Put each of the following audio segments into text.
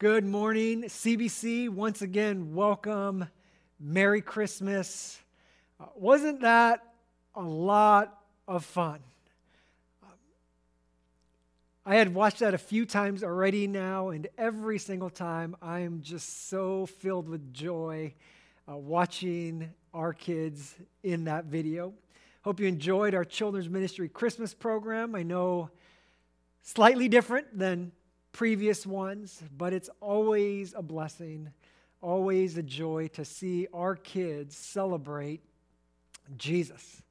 Good morning, CBC. Once again, welcome. Merry Christmas. Uh, wasn't that a lot of fun? I had watched that a few times already now, and every single time I am just so filled with joy uh, watching our kids in that video. Hope you enjoyed our children's ministry Christmas program. I know slightly different than previous ones, but it's always a blessing, always a joy to see our kids celebrate Jesus.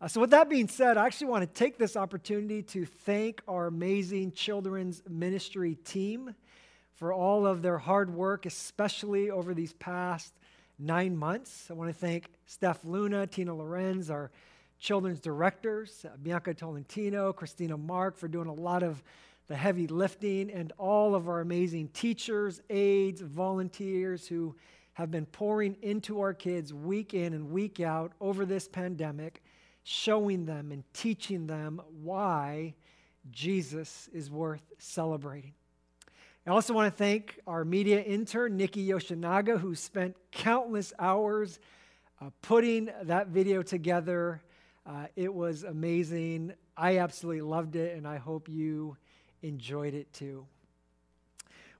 Uh, so, with that being said, I actually want to take this opportunity to thank our amazing children's ministry team for all of their hard work, especially over these past nine months. I want to thank Steph Luna, Tina Lorenz, our children's directors, uh, Bianca Tolentino, Christina Mark, for doing a lot of the heavy lifting, and all of our amazing teachers, aides, volunteers who have been pouring into our kids week in and week out over this pandemic, showing them and teaching them why Jesus is worth celebrating. I also want to thank our media intern, Nikki Yoshinaga, who spent countless hours uh, putting that video together. Uh, it was amazing. I absolutely loved it, and I hope you enjoyed it too.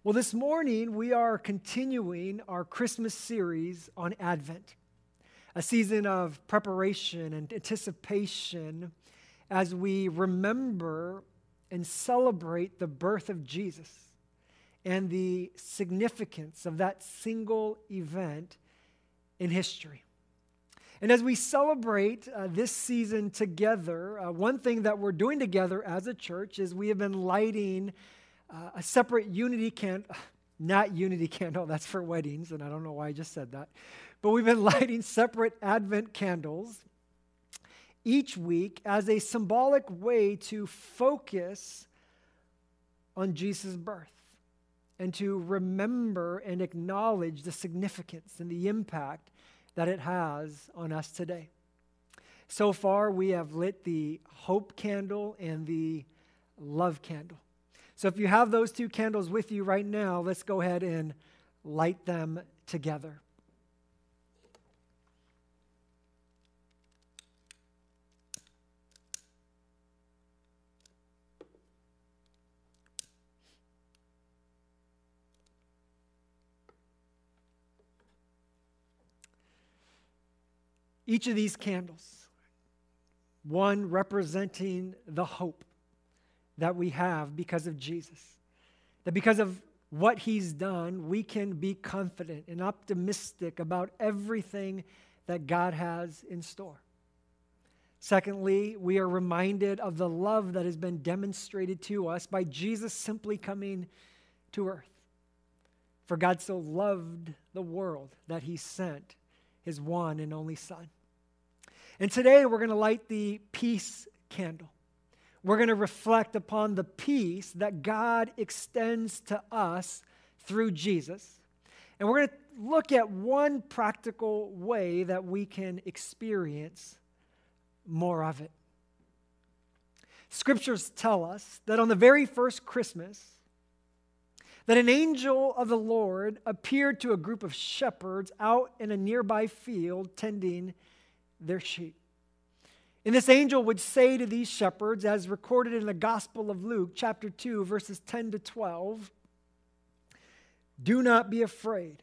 Well, this morning we are continuing our Christmas series on Advent, a season of preparation and anticipation as we remember and celebrate the birth of Jesus and the significance of that single event in history. And as we celebrate uh, this season together, uh, one thing that we're doing together as a church is we have been lighting uh, a separate unity candle, not unity candle, that's for weddings, and I don't know why I just said that, but we've been lighting separate Advent candles each week as a symbolic way to focus on Jesus' birth and to remember and acknowledge the significance and the impact that it has on us today. So far, we have lit the hope candle and the love candle. So if you have those two candles with you right now, let's go ahead and light them together. Each of these candles, one representing the hope that we have because of Jesus. That because of what he's done, we can be confident and optimistic about everything that God has in store. Secondly, we are reminded of the love that has been demonstrated to us by Jesus simply coming to earth. For God so loved the world that he sent his one and only Son. And today we're going to light the peace candle. We're going to reflect upon the peace that God extends to us through Jesus. And we're going to look at one practical way that we can experience more of it. Scriptures tell us that on the very first Christmas, that an angel of the Lord appeared to a group of shepherds out in a nearby field tending their sheep. And this angel would say to these shepherds, as recorded in the Gospel of Luke, chapter 2, verses 10 to 12, Do not be afraid.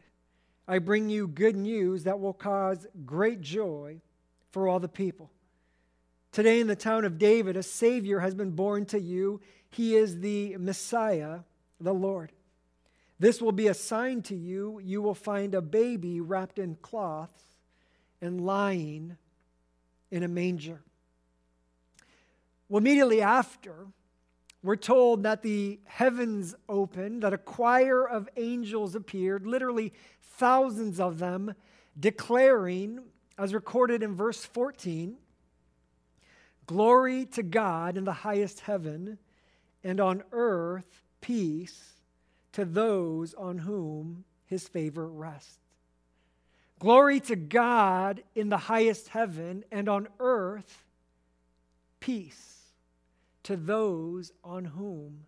I bring you good news that will cause great joy for all the people. Today, in the town of David, a Savior has been born to you. He is the Messiah, the Lord. This will be a sign to you. You will find a baby wrapped in cloths and lying in a manger. Well, immediately after, we're told that the heavens opened, that a choir of angels appeared, literally thousands of them, declaring, as recorded in verse 14, Glory to God in the highest heaven, and on earth peace to those on whom his favor rests. Glory to God in the highest heaven, and on earth, peace to those on whom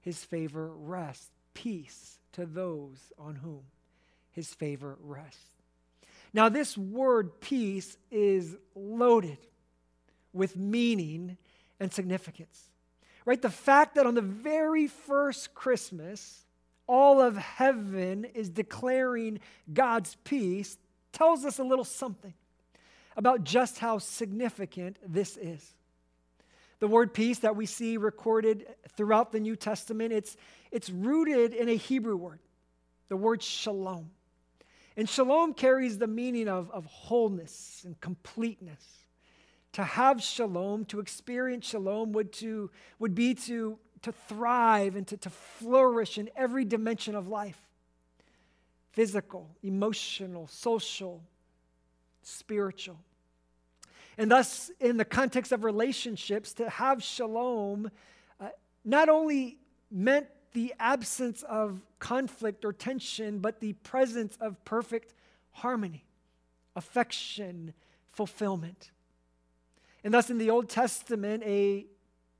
his favor rests. Peace to those on whom his favor rests. Now, this word peace is loaded with meaning and significance. Right? The fact that on the very first Christmas, all of heaven is declaring God's peace tells us a little something about just how significant this is. The word peace that we see recorded throughout the New Testament, it's, it's rooted in a Hebrew word, the word shalom. And shalom carries the meaning of, of wholeness and completeness. To have shalom, to experience shalom, would, to, would be to, to thrive and to, to flourish in every dimension of life physical, emotional, social, spiritual. And thus, in the context of relationships, to have shalom uh, not only meant the absence of conflict or tension, but the presence of perfect harmony, affection, fulfillment. And thus, in the Old Testament, a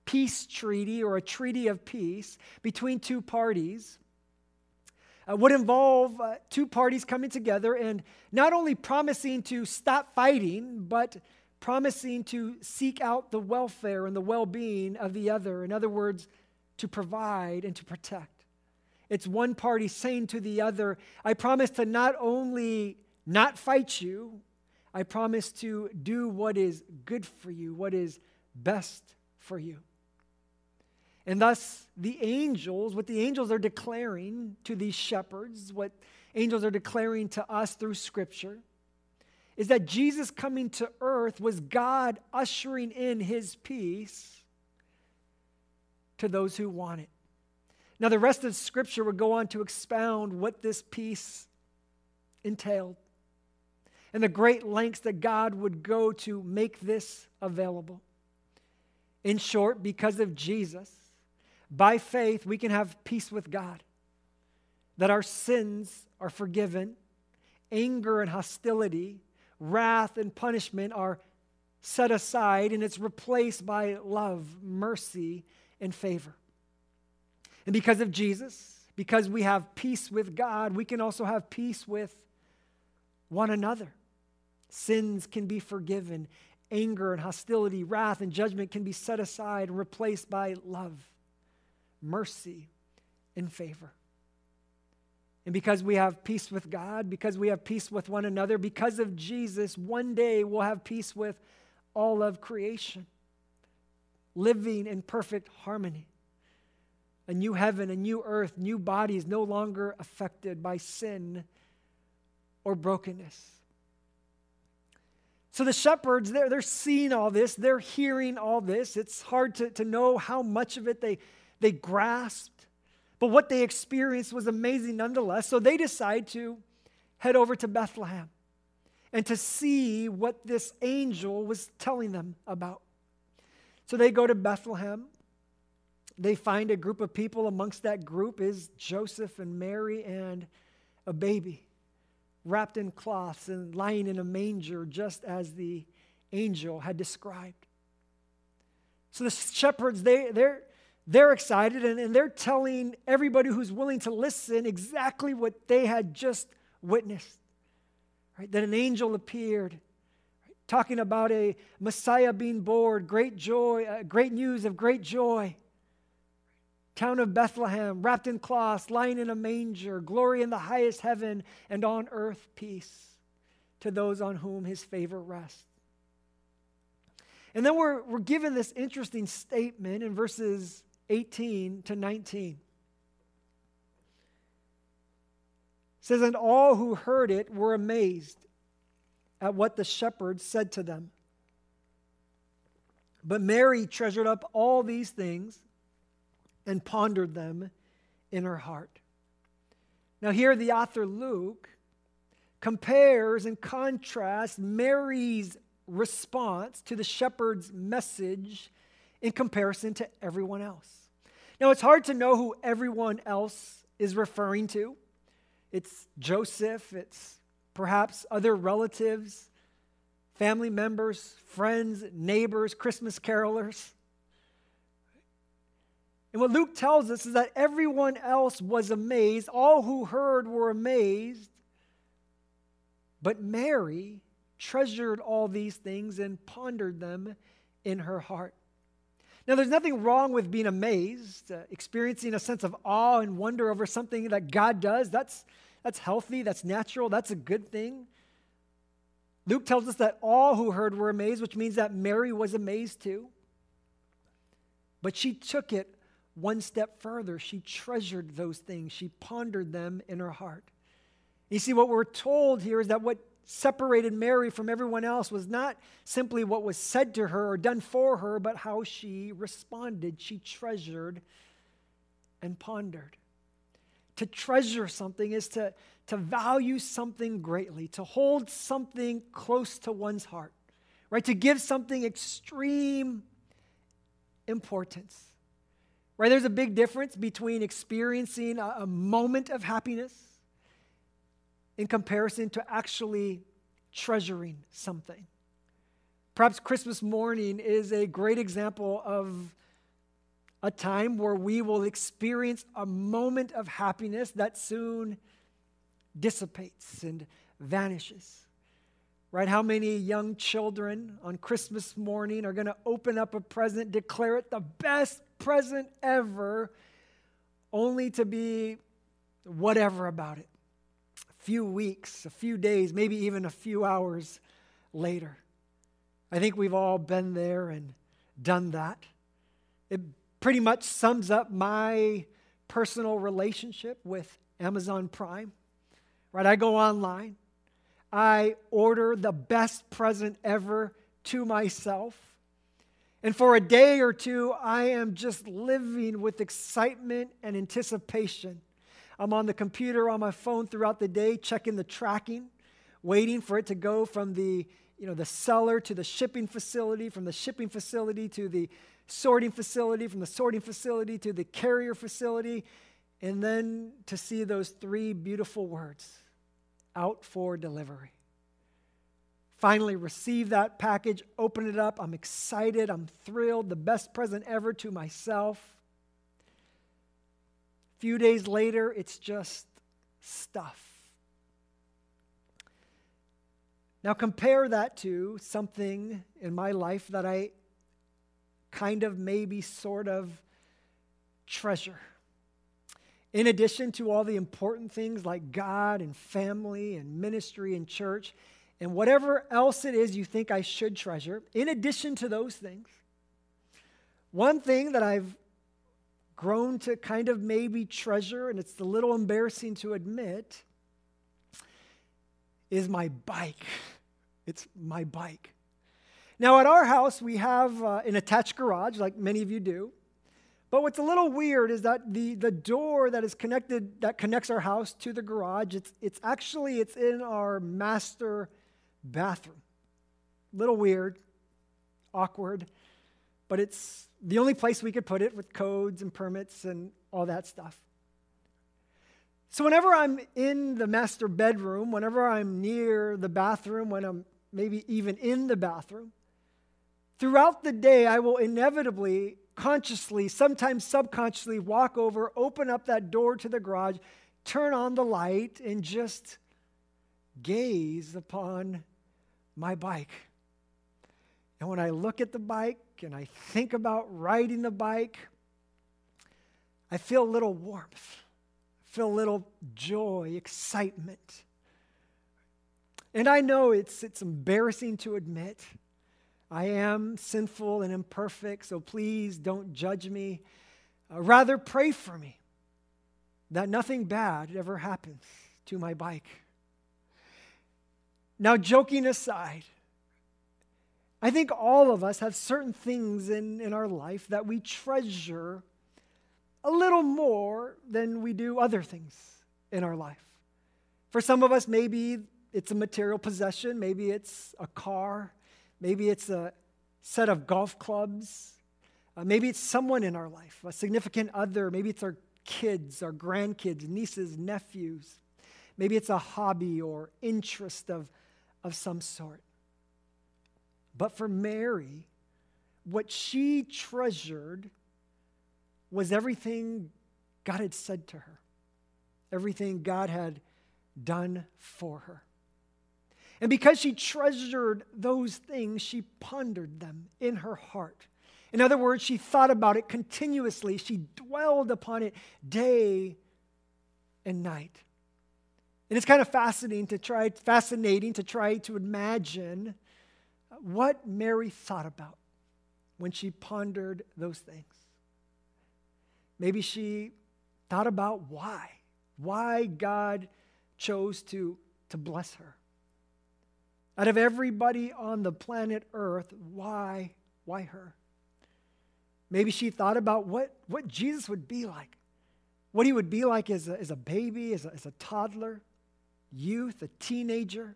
peace treaty or a treaty of peace between two parties uh, would involve uh, two parties coming together and not only promising to stop fighting, but promising to seek out the welfare and the well being of the other. In other words, to provide and to protect. It's one party saying to the other, I promise to not only not fight you, I promise to do what is good for you, what is best for you. And thus, the angels, what the angels are declaring to these shepherds, what angels are declaring to us through Scripture, is that Jesus coming to earth was God ushering in his peace to those who want it. Now, the rest of Scripture would go on to expound what this peace entailed and the great lengths that God would go to make this available. In short, because of Jesus, by faith, we can have peace with God, that our sins are forgiven, anger and hostility wrath and punishment are set aside and it's replaced by love, mercy, and favor. And because of Jesus, because we have peace with God, we can also have peace with one another. Sins can be forgiven, anger and hostility, wrath and judgment can be set aside and replaced by love, mercy, and favor. And because we have peace with God, because we have peace with one another, because of Jesus, one day we'll have peace with all of creation, living in perfect harmony. A new heaven, a new earth, new bodies no longer affected by sin or brokenness. So the shepherds, they're, they're seeing all this, they're hearing all this. It's hard to, to know how much of it they, they grasped. But what they experienced was amazing nonetheless. So they decide to head over to Bethlehem and to see what this angel was telling them about. So they go to Bethlehem. They find a group of people. Amongst that group is Joseph and Mary and a baby wrapped in cloths and lying in a manger, just as the angel had described. So the shepherds, they, they're, they're excited and, and they're telling everybody who's willing to listen exactly what they had just witnessed. Right? That an angel appeared, right? talking about a Messiah being born, great joy, uh, great news of great joy. Town of Bethlehem, wrapped in cloths, lying in a manger, glory in the highest heaven, and on earth peace to those on whom his favor rests. And then we're, we're given this interesting statement in verses 18 to 19. It says, And all who heard it were amazed at what the shepherds said to them. But Mary treasured up all these things and pondered them in her heart. Now, here the author Luke compares and contrasts Mary's response to the shepherd's message in comparison to everyone else. Now, it's hard to know who everyone else is referring to. It's Joseph, it's perhaps other relatives, family members, friends, neighbors, Christmas carolers. And what Luke tells us is that everyone else was amazed. All who heard were amazed. But Mary treasured all these things and pondered them in her heart. Now, there's nothing wrong with being amazed, uh, experiencing a sense of awe and wonder over something that God does. That's, that's healthy, that's natural, that's a good thing. Luke tells us that all who heard were amazed, which means that Mary was amazed too. But she took it one step further. She treasured those things, she pondered them in her heart. You see, what we're told here is that what separated Mary from everyone else was not simply what was said to her or done for her, but how she responded. She treasured and pondered. To treasure something is to, to value something greatly, to hold something close to one's heart, right? To give something extreme importance, right? There's a big difference between experiencing a, a moment of happiness in comparison to actually treasuring something. Perhaps Christmas morning is a great example of a time where we will experience a moment of happiness that soon dissipates and vanishes. Right? How many young children on Christmas morning are going to open up a present, declare it the best present ever, only to be whatever about it? Few weeks, a few days, maybe even a few hours later. I think we've all been there and done that. It pretty much sums up my personal relationship with Amazon Prime right? I go online, I order the best present ever to myself. And for a day or two, I am just living with excitement and anticipation. I'm on the computer, on my phone throughout the day, checking the tracking, waiting for it to go from the, you know, the seller to the shipping facility, from the shipping facility to the sorting facility, from the sorting facility to the carrier facility, and then to see those three beautiful words out for delivery. Finally, receive that package, open it up. I'm excited, I'm thrilled, the best present ever to myself. Few days later, it's just stuff. Now, compare that to something in my life that I kind of, maybe, sort of treasure. In addition to all the important things like God and family and ministry and church and whatever else it is you think I should treasure, in addition to those things, one thing that I've grown to kind of maybe treasure, and it's a little embarrassing to admit, is my bike. It's my bike. Now, at our house, we have uh, an attached garage, like many of you do. But what's a little weird is that the, the door that is connected, that connects our house to the garage, it's, it's actually, it's in our master bathroom. Little weird, awkward, but it's the only place we could put it with codes and permits and all that stuff. So whenever I'm in the master bedroom, whenever I'm near the bathroom, when I'm maybe even in the bathroom, throughout the day, I will inevitably consciously, sometimes subconsciously, walk over, open up that door to the garage, turn on the light, and just gaze upon my bike. And when I look at the bike and I think about riding the bike, I feel a little warmth, I feel a little joy, excitement. And I know it's, it's embarrassing to admit. I am sinful and imperfect, so please don't judge me. Uh, rather, pray for me that nothing bad ever happens to my bike. Now, joking aside, I think all of us have certain things in, in our life that we treasure a little more than we do other things in our life. For some of us, maybe it's a material possession, maybe it's a car, Maybe it's a set of golf clubs. Uh, maybe it's someone in our life, a significant other. Maybe it's our kids, our grandkids, nieces, nephews. Maybe it's a hobby or interest of, of some sort. But for Mary, what she treasured was everything God had said to her, everything God had done for her. And because she treasured those things, she pondered them in her heart. In other words, she thought about it continuously. She dwelled upon it day and night. And it's kind of fascinating to try fascinating to try to imagine what Mary thought about when she pondered those things. Maybe she thought about why, why God chose to, to bless her. Out of everybody on the planet Earth, why, why her? Maybe she thought about what, what Jesus would be like, what he would be like as a, as a baby, as a, as a toddler, youth, a teenager.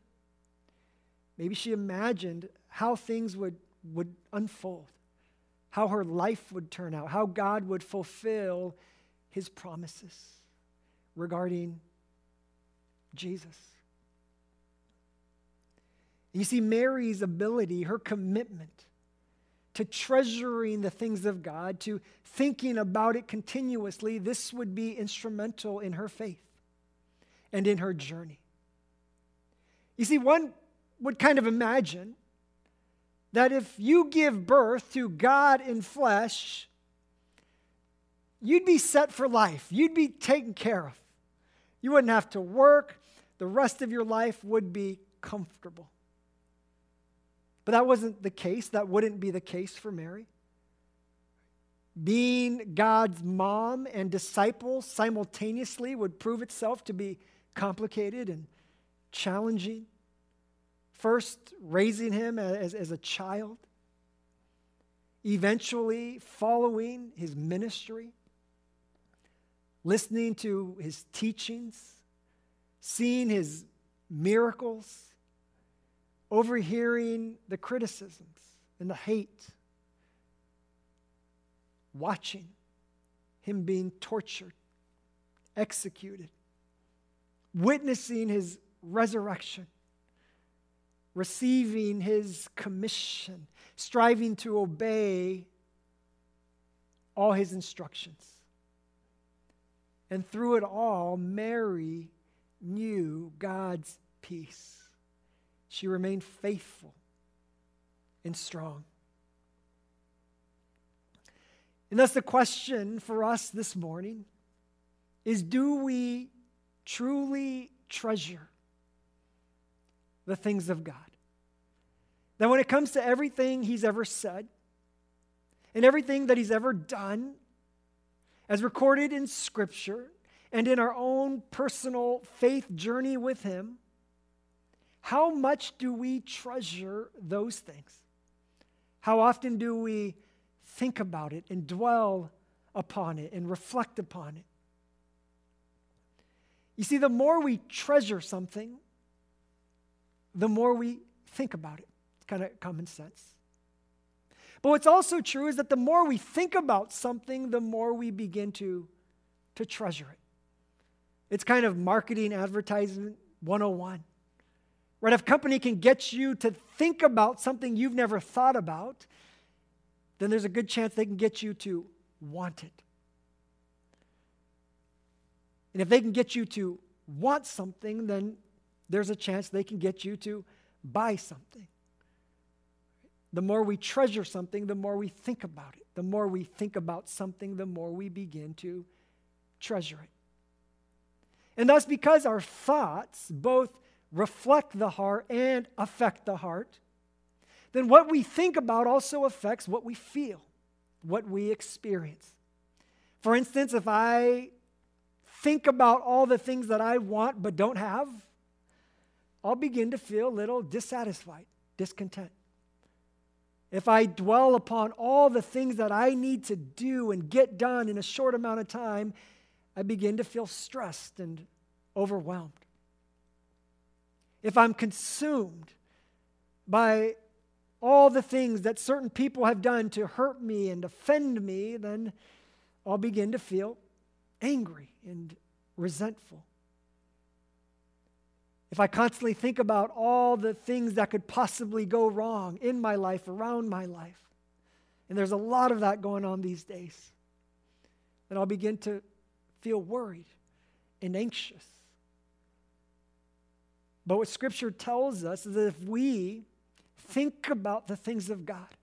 Maybe she imagined how things would, would unfold, how her life would turn out, how God would fulfill his promises regarding Jesus. You see, Mary's ability, her commitment to treasuring the things of God, to thinking about it continuously, this would be instrumental in her faith and in her journey. You see, one would kind of imagine that if you give birth to God in flesh, you'd be set for life. You'd be taken care of. You wouldn't have to work. The rest of your life would be comfortable. But that wasn't the case. That wouldn't be the case for Mary. Being God's mom and disciple simultaneously would prove itself to be complicated and challenging. First, raising him as, as a child, eventually, following his ministry, listening to his teachings, seeing his miracles, overhearing the criticisms and the hate, watching him being tortured, executed, witnessing his resurrection, receiving his commission, striving to obey all his instructions. And through it all, Mary knew God's peace. She remained faithful and strong. And that's the question for us this morning is do we truly treasure the things of God. That when it comes to everything He's ever said and everything that He's ever done, as recorded in Scripture and in our own personal faith journey with Him, how much do we treasure those things? How often do we think about it and dwell upon it and reflect upon it? You see, the more we treasure something, the more we think about it. It's kind of common sense. But what's also true is that the more we think about something, the more we begin to, to treasure it. It's kind of marketing advertisement 101. Right? If a company can get you to think about something you've never thought about, then there's a good chance they can get you to want it. And if they can get you to want something, then there's a chance they can get you to buy something. The more we treasure something, the more we think about it. The more we think about something, the more we begin to treasure it. And thus, because our thoughts both reflect the heart and affect the heart, then what we think about also affects what we feel, what we experience. For instance, if I think about all the things that I want but don't have, I'll begin to feel a little dissatisfied, discontent. If I dwell upon all the things that I need to do and get done in a short amount of time, I begin to feel stressed and overwhelmed. If I'm consumed by all the things that certain people have done to hurt me and offend me, then I'll begin to feel angry and resentful if I constantly think about all the things that could possibly go wrong in my life, around my life, and there's a lot of that going on these days, then I'll begin to feel worried and anxious. But what Scripture tells us is that if we think about the things of God,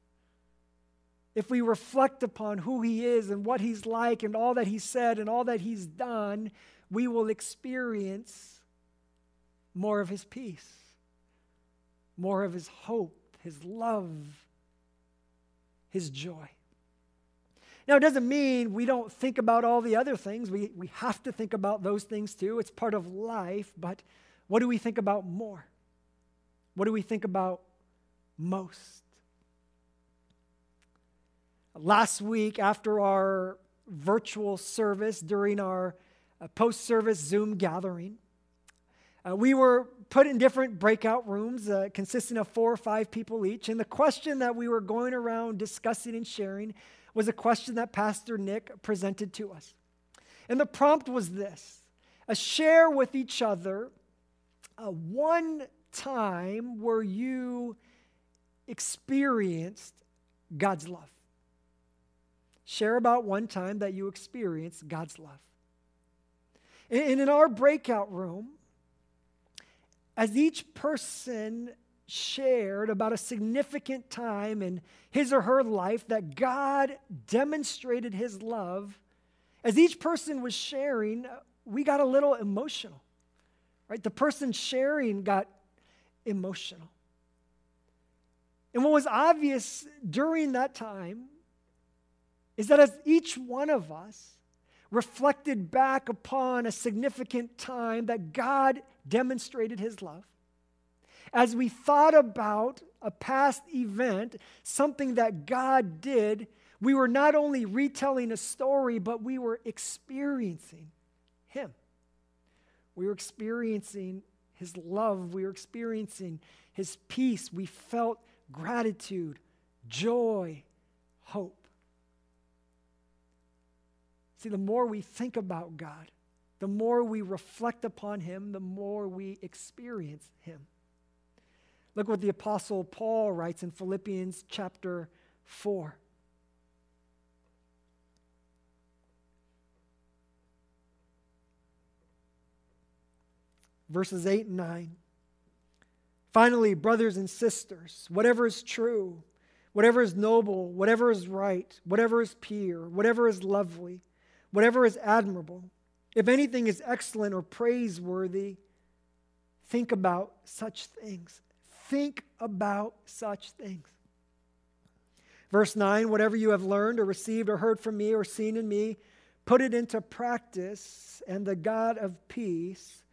if we reflect upon who He is and what He's like and all that He said and all that He's done, we will experience more of His peace, more of His hope, His love, His joy. Now, it doesn't mean we don't think about all the other things. We, we have to think about those things too. It's part of life, but what do we think about more? What do we think about most? Last week, after our virtual service during our uh, post service Zoom gathering, uh, we were put in different breakout rooms uh, consisting of four or five people each. And the question that we were going around discussing and sharing was a question that Pastor Nick presented to us. And the prompt was this a share with each other uh, one time where you experienced God's love. Share about one time that you experienced God's love. And in our breakout room, as each person shared about a significant time in his or her life that God demonstrated his love, as each person was sharing, we got a little emotional. Right? The person sharing got emotional. And what was obvious during that time is that as each one of us reflected back upon a significant time that God demonstrated his love, as we thought about a past event, something that God did, we were not only retelling a story, but we were experiencing Him. We were experiencing His love. We were experiencing His peace. We felt gratitude, joy, hope. See, the more we think about God, the more we reflect upon Him, the more we experience Him. Look what the Apostle Paul writes in Philippians chapter 4. verses 8 and 9. Finally, brothers and sisters, whatever is true, whatever is noble, whatever is right, whatever is pure, whatever is lovely, whatever is admirable, if anything is excellent or praiseworthy, think about such things. Think about such things. Verse 9 whatever you have learned or received or heard from me or seen in me, put it into practice, and the God of peace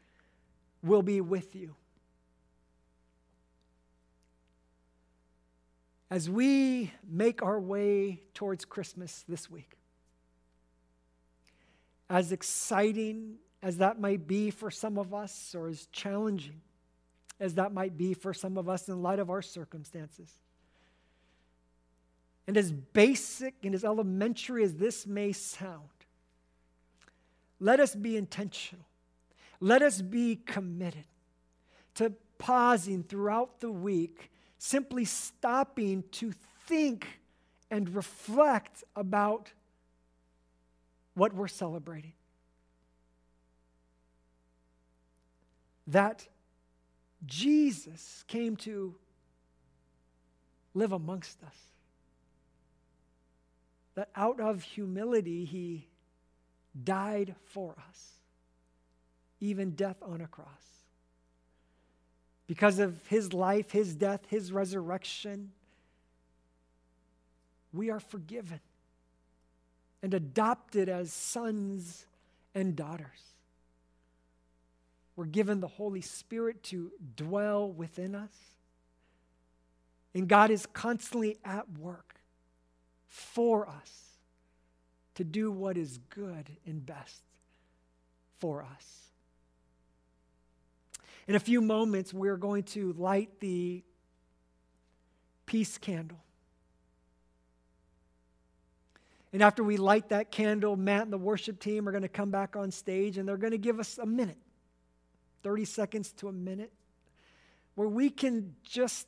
will be with you. As we make our way towards Christmas this week, as exciting as that might be for some of us, or as challenging as that might be for some of us in light of our circumstances, and as basic and as elementary as this may sound, let us be intentional. Let us be committed to pausing throughout the week, simply stopping to think and reflect about what we're celebrating. That Jesus came to live amongst us. That out of humility, he died for us even death on a cross. Because of his life, his death, his resurrection, we are forgiven and adopted as sons and daughters. We're given the Holy Spirit to dwell within us. And God is constantly at work for us to do what is good and best for us. In a few moments, we're going to light the peace candle. And after we light that candle, Matt and the worship team are going to come back on stage and they're going to give us a minute 30 seconds to a minute where we can just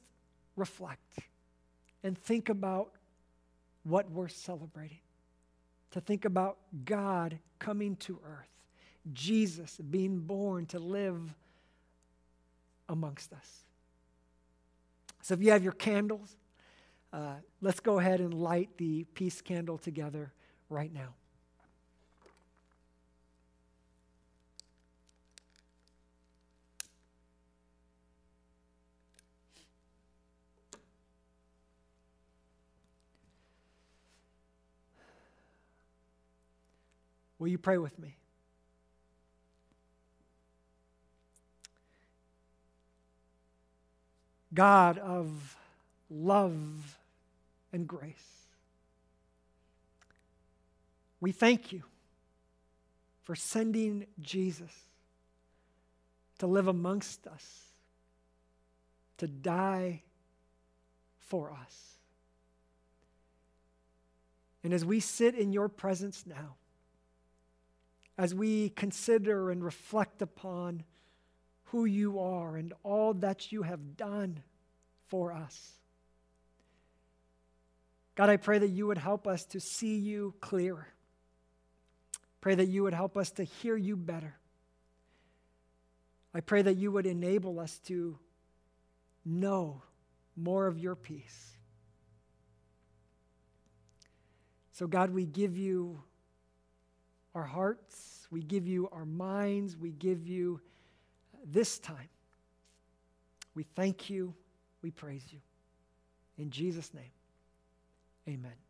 reflect and think about what we're celebrating. to think about God coming to earth, Jesus being born to live amongst us. So if you have your candles, uh, let's go ahead and light the peace candle together right now. Will you pray with me? God of love and grace, we thank you for sending Jesus to live amongst us, to die for us. And as we sit in your presence now, as we consider and reflect upon who you are and all that you have done for us. God, I pray that you would help us to see you clearer. Pray that you would help us to hear you better. I pray that you would enable us to know more of your peace. So, God, we give you our hearts, we give you our minds, we give you this time. We thank you, we praise you. In Jesus' name, amen.